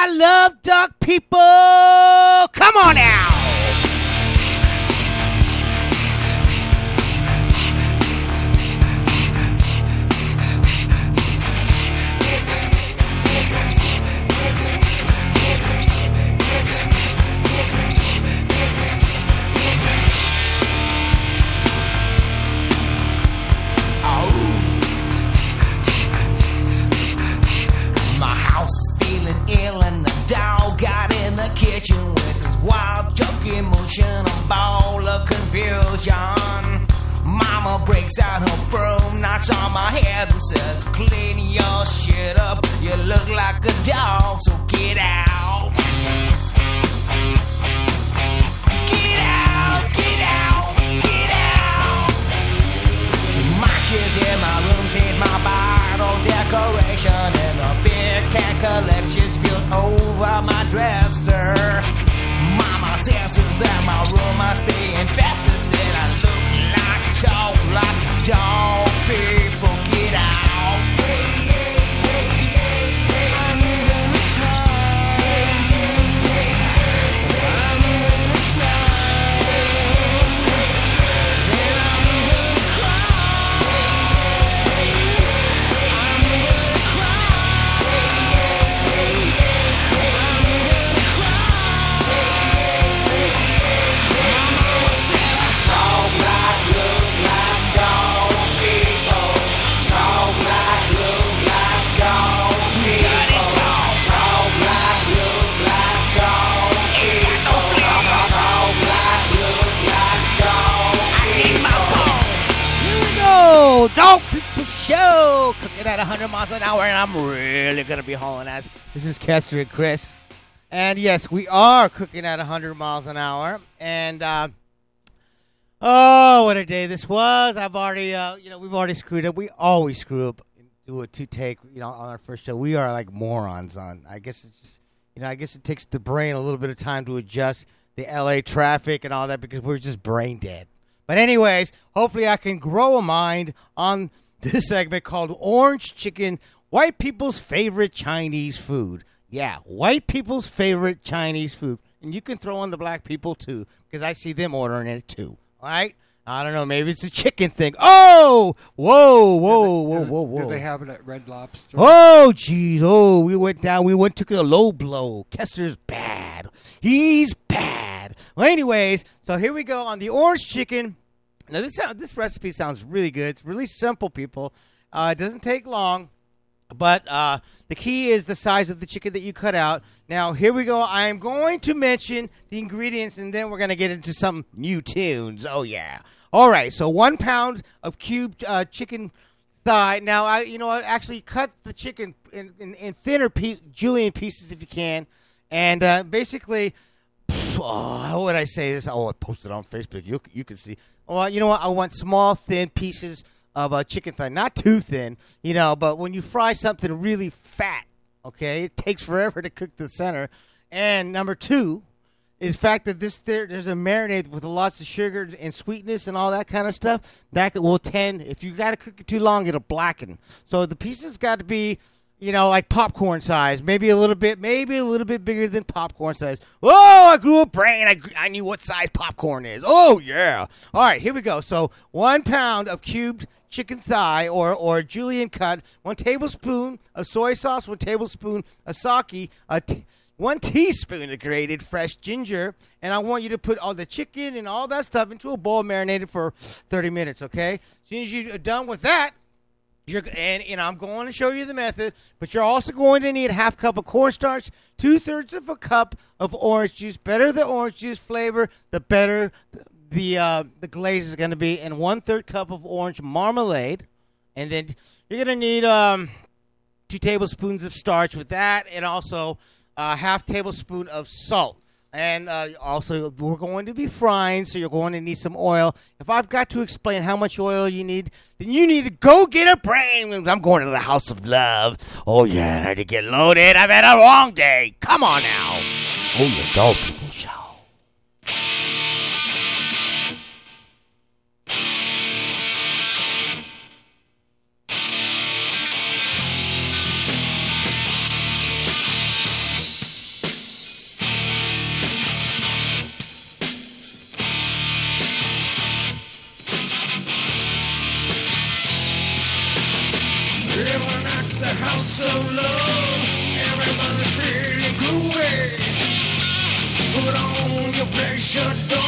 I love duck people. Come on now. Kitchen with his wild junky a ball of confusion. Mama breaks out her broom, knocks on my head and says, Clean your shit up. You look like a dog, so get out. Get out, get out, get out. She marches in my room, sees my bottles, decoration, and collections spilled over my dresser. Mama senses that my room must be infested, I go. Dog People Show. Cooking at 100 miles an hour, and I'm really to be hauling ass. This is Kester and Chris. And yes, we are cooking at 100 miles an hour. And, uh, oh, what a day this was. I've already, uh, you know, we've already screwed up. We always screw up and do a two take, you know, on our first show. We are like morons on, I guess it's just, you know, I guess it takes the brain a little bit of time to adjust the LA traffic and all that because we're just brain dead. But anyways, hopefully I can grow a mind on this segment called Orange Chicken, white people's favorite Chinese food. Yeah, white people's favorite Chinese food. And you can throw in the black people too, because I see them ordering it too. All right? I don't know, maybe it's a chicken thing. Oh! Whoa, whoa, whoa, whoa, whoa. Do they have it at Red Lobster? Oh, jeez. Oh, we went down. We went took a low blow. Kester's bad. He's bad. Well, anyways, so here we go on the orange chicken. Now this this recipe sounds really good. It's really simple, people. Uh, it doesn't take long. But uh, the key is the size of the chicken that you cut out. Now, here we go. I am going to mention the ingredients, and then we're to get into some new tunes. Oh, yeah. All right. So, one pound of cubed uh, chicken thigh. Now, I, you know what? Actually, cut the chicken in, in, in thinner piece, julienne pieces if you can. And uh, basically, oh, how would I say this? Oh, I posted on Facebook. You you can see. Oh, you know what? I want small, thin pieces of uh, chicken thigh, not too thin, you know. But when you fry something really fat, okay, it takes forever to cook the center. And number two is the fact that this there, there's a marinade with lots of sugar and sweetness and all that kind of stuff. That will tend if you got to cook it too long, it'll blacken. So the pieces got to be you know, like popcorn size, maybe a little bit, maybe a little bit bigger than popcorn size. Oh, I grew a brain. I, I knew what size popcorn is. Oh, yeah. All right, here we go. So, one pound of cubed chicken thigh or, or julienne cut, one tablespoon of soy sauce, one tablespoon of sake, a t- one teaspoon of grated fresh ginger, and I want you to put all the chicken and all that stuff into a bowl marinated for 30 minutes, okay? As soon as you're done with that, you're and I'm going to show you the method, but you're also going to need a half cup of cornstarch, two thirds of a cup of orange juice. Better the orange juice flavor, the better the uh, the glaze is going to be, and one third cup of orange marmalade, and then you're going to need um, two tablespoons of starch with that, and also a half tablespoon of salt. And uh, also, we're going to be frying, so you're going to need some oil. If I've got to explain how much oil you need, then you need to go get a brain. I'm going to the house of love. Oh, yeah, I had to get loaded. I've had a long day. Come on now. Oh, the dog house of love. Everybody's feeling groovy. Put on your pressure, don't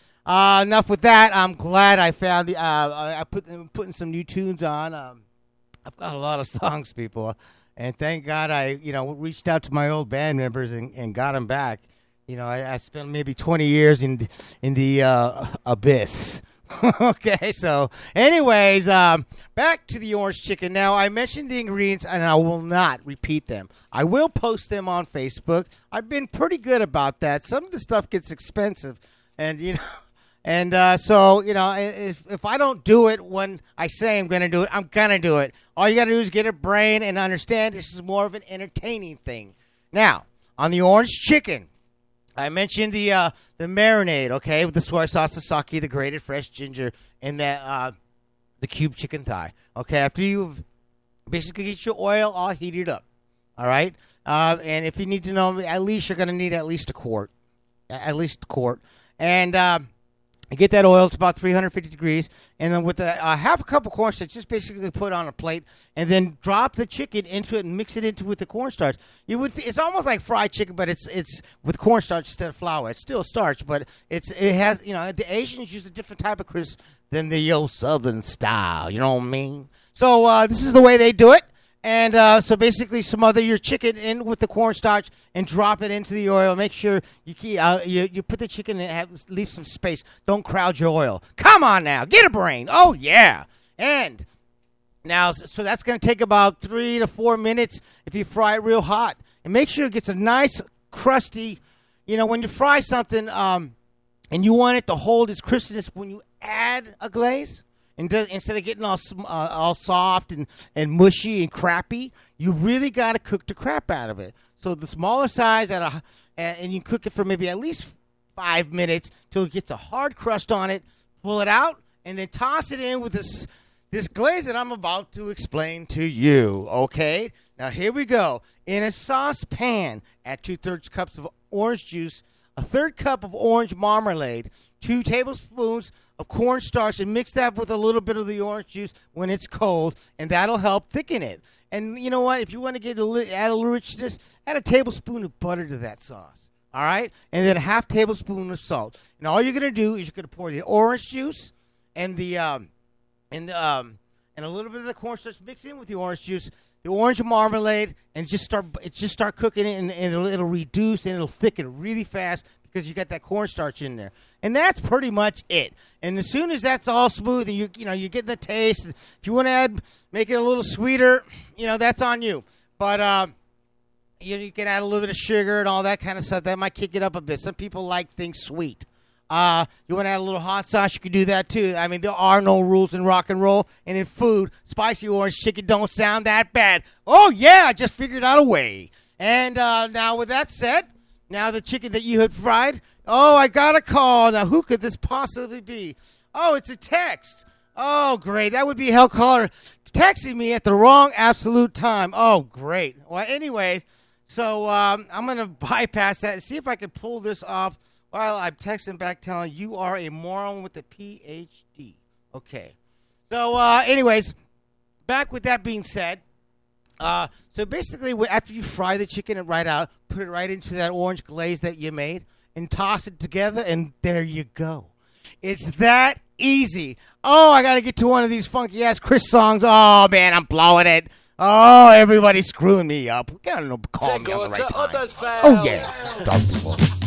Uh, enough with that. I'm glad I found the. Uh, I put I'm putting some new tunes on. Um, I've got a lot of songs, people, and thank God I, you know, reached out to my old band members and, and got them back. You know, I, I spent maybe 20 years in in the uh, abyss. okay, so anyways, um, back to the orange chicken. Now I mentioned the ingredients, and I will not repeat them. I will post them on Facebook. I've been pretty good about that. Some of the stuff gets expensive, and you know. And uh, so, you know, if, if I don't do it when I say I'm going to do it, I'm going to do it. All you got to do is get a brain and understand this is more of an entertaining thing. Now, on the orange chicken, I mentioned the uh, the marinade, okay, with the soy sauce, the sake, the grated fresh ginger, and that uh, the cube chicken thigh. Okay, after you've basically get your oil all heated up, all right. Uh, and if you need to know, at least you're gonna need at least a quart, at least a quart, and. Um, get that oil to about 350 degrees, and then with a half a cup of cornstarch, just basically put on a plate, and then drop the chicken into it and mix it into with the cornstarch. You would it's almost like fried chicken, but it's it's with cornstarch instead of flour. It's still starch, but it's it has you know the Asians use a different type of crisp than the old Southern style. You know what I mean? So uh, this is the way they do it. And uh, so basically, smother your chicken in with the cornstarch and drop it into the oil. Make sure you keep, uh, you, you put the chicken in, have, leave some space. Don't crowd your oil. Come on now, get a brain. Oh yeah. And now, so that's going to take about three to four minutes if you fry it real hot. And make sure it gets a nice crusty. You know, when you fry something, um, and you want it to hold its crispness when you add a glaze, and instead of getting all uh, all soft and, and mushy and crappy, you really got to cook the crap out of it. So the smaller size at a and, and you cook it for maybe at least five minutes till it gets a hard crust on it. Pull it out and then toss it in with this this glaze that I'm about to explain to you. Okay, now here we go. In a saucepan, add two thirds cups of orange juice, a third cup of orange marmalade, two tablespoons of cornstarch, and mix that with a little bit of the orange juice when it's cold, and that'll help thicken it. And you know what? If you want to get a li- add a little richness, add a tablespoon of butter to that sauce. All right, and then a half tablespoon of salt. And all you're gonna do is you're gonna pour the orange juice and the um, and the, um, and a little bit of the cornstarch mix in with the orange juice, the orange marmalade, and just start just start cooking it, and, and it'll, it'll reduce and it'll thicken really fast because you got that cornstarch in there, and that's pretty much it. And as soon as that's all smooth and you you know you get the taste, if you want to add make it a little sweeter, you know that's on you. But um, you, know, you can add a little bit of sugar and all that kind of stuff. That might kick it up a bit. Some people like things sweet. Uh, you want to add a little hot sauce? You can do that too. I mean, there are no rules in rock and roll and in food. Spicy orange chicken don't sound that bad. Oh yeah, I just figured out a way. And uh, now, with that said, now the chicken that you had fried. Oh, I got a call. Now, who could this possibly be? Oh, it's a text. Oh, great. That would be hell caller texting me at the wrong absolute time. Oh, great. Well, anyways, so um, I'm going to bypass that and see if I can pull this off while I'm texting back telling you are a moron with a PhD. Okay. So, uh, anyways, back with that being said, uh, so basically, after you fry the chicken right out, put it right into that orange glaze that you made, and toss it together, and there you go. It's that easy. Oh, I got to get to one of these funky ass Chris songs. Oh man, I'm blowing it. Oh, everybody's screwing me up. We gotta know, call me on the right time. Oh yeah.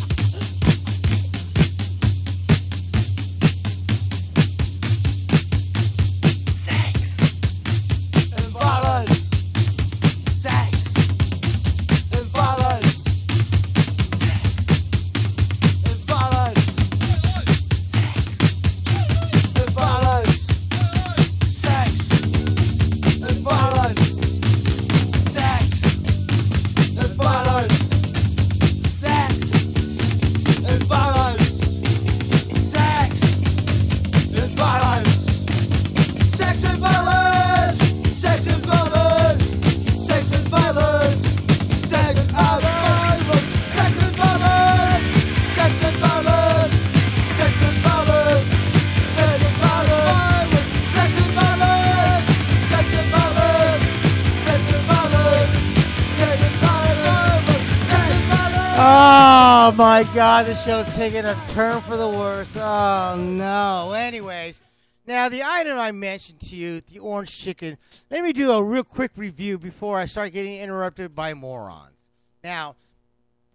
Oh my God, the show's taking a turn for the worse. Oh no. Anyways, now the item I mentioned to you, the orange chicken. Let me do a real quick review before I start getting interrupted by morons. Now,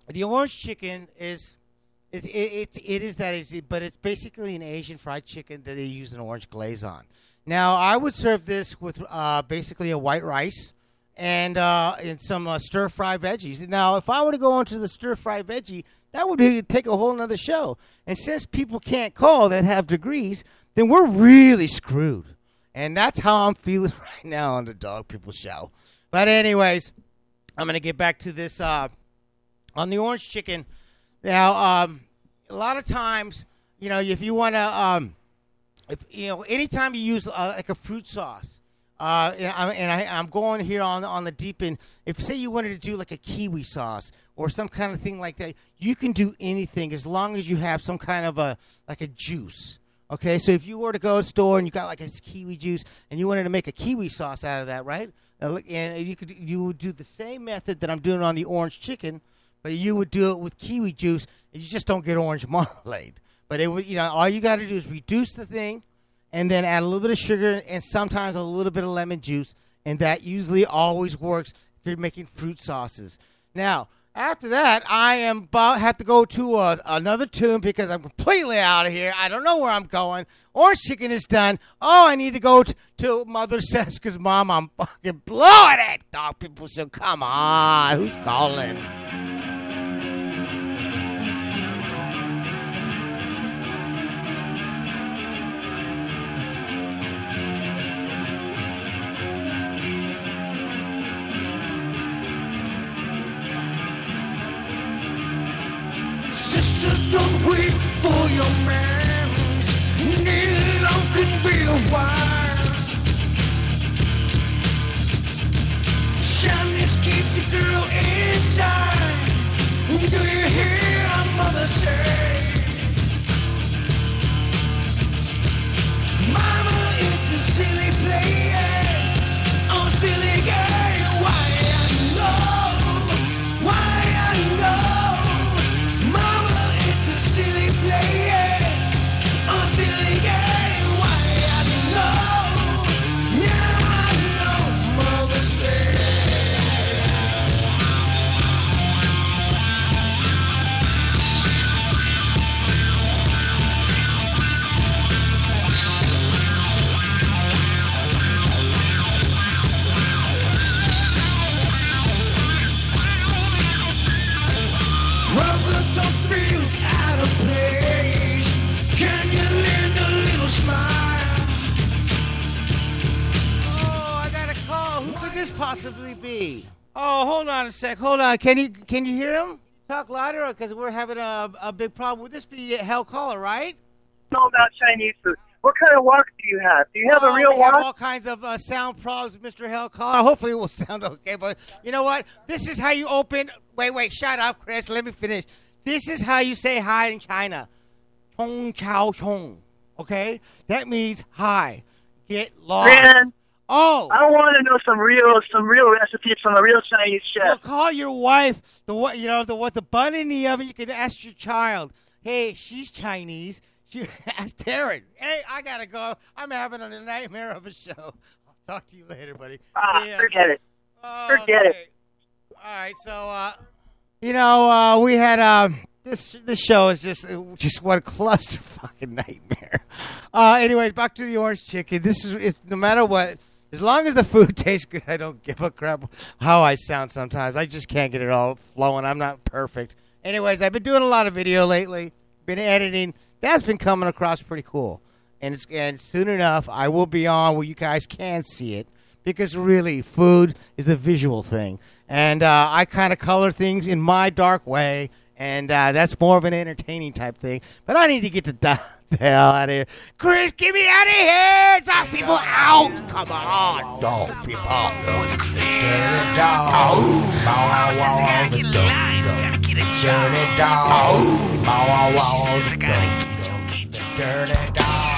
the orange chicken is. It, it, it, it is that easy, but it's basically an Asian fried chicken that they use an orange glaze on. Now, I would serve this with uh, basically a white rice and uh, and some uh, stir fry veggies. Now, if I were to go into the stir fry veggie, that would be, take a whole nother show. And since people can't call that have degrees, then we're really screwed. And that's how I'm feeling right now on the Dog People Show. But anyways, I'm gonna get back to this uh, on the orange chicken. Now, um, a lot of times, you know, if you want to, um, if you know, anytime you use uh, like a fruit sauce, uh, and, I, and I, I'm going here on on the deep end. If say you wanted to do like a kiwi sauce or some kind of thing like that, you can do anything as long as you have some kind of a like a juice. Okay, so if you were to go to a store and you got like a kiwi juice and you wanted to make a kiwi sauce out of that, right? And you could you would do the same method that I'm doing on the orange chicken, but you would do it with kiwi juice. And you just don't get orange marmalade. But it would, you know, all you got to do is reduce the thing, and then add a little bit of sugar and sometimes a little bit of lemon juice, and that usually always works if you're making fruit sauces. Now, after that, I am about have to go to uh, another tune because I'm completely out of here. I don't know where I'm going. Orange chicken is done. Oh, I need to go t- to Mother because Mom, I'm fucking blowing it. Dog people, so come on, who's calling? Your man. Love can be a keep the girl inside. Do you hear our mother say? Sec. Hold on. Can you can you hear him? Talk louder, because we're having a, a big problem. Would this be a hell caller, right? know about Chinese food. what kind of watch do you have? Do you have Oh, a real we have all kinds of uh, sound problems, Mr. Hellcaller. Hopefully, it will sound okay. But you know what? This is how you open. Wait, wait, shut up, Chris. Let me finish. This is how you say hi in China. Chong chao chong. Okay, that means hi. Get lost. Man, Oh, I want to know some real, some real recipes from a real Chinese chef. well, call your wife. The what? You know the what? The bun in the oven. You can ask your child. Hey, she's Chinese. She ask Taryn. Hey, I gotta go. I'm having a nightmare of a show. I'll talk to you later, buddy. Ah, forget it. Forget it. All right, so uh, you know, uh, we had uh, this. This show is just just one cluster fucking nightmare. Uh, anyway, back to the orange chicken. This is it's, no matter what. As long as the food tastes good, I don't give a crap how I sound sometimes. I just can't get it all flowing. I'm not perfect. Anyways, I've been doing a lot of video lately. Been editing. That's been coming across pretty cool. And it's and soon enough I will be on where you guys can see it because really food is a visual thing. And uh, I kind of color things in my dark way and uh, that's more of an entertaining type thing. But I need to get the, the hell out of here. Chris, get me out of here! Dog people out! Come on, dog people. Dirty dog. Bow wow wow the. Dirty dog. The. Dirty dog.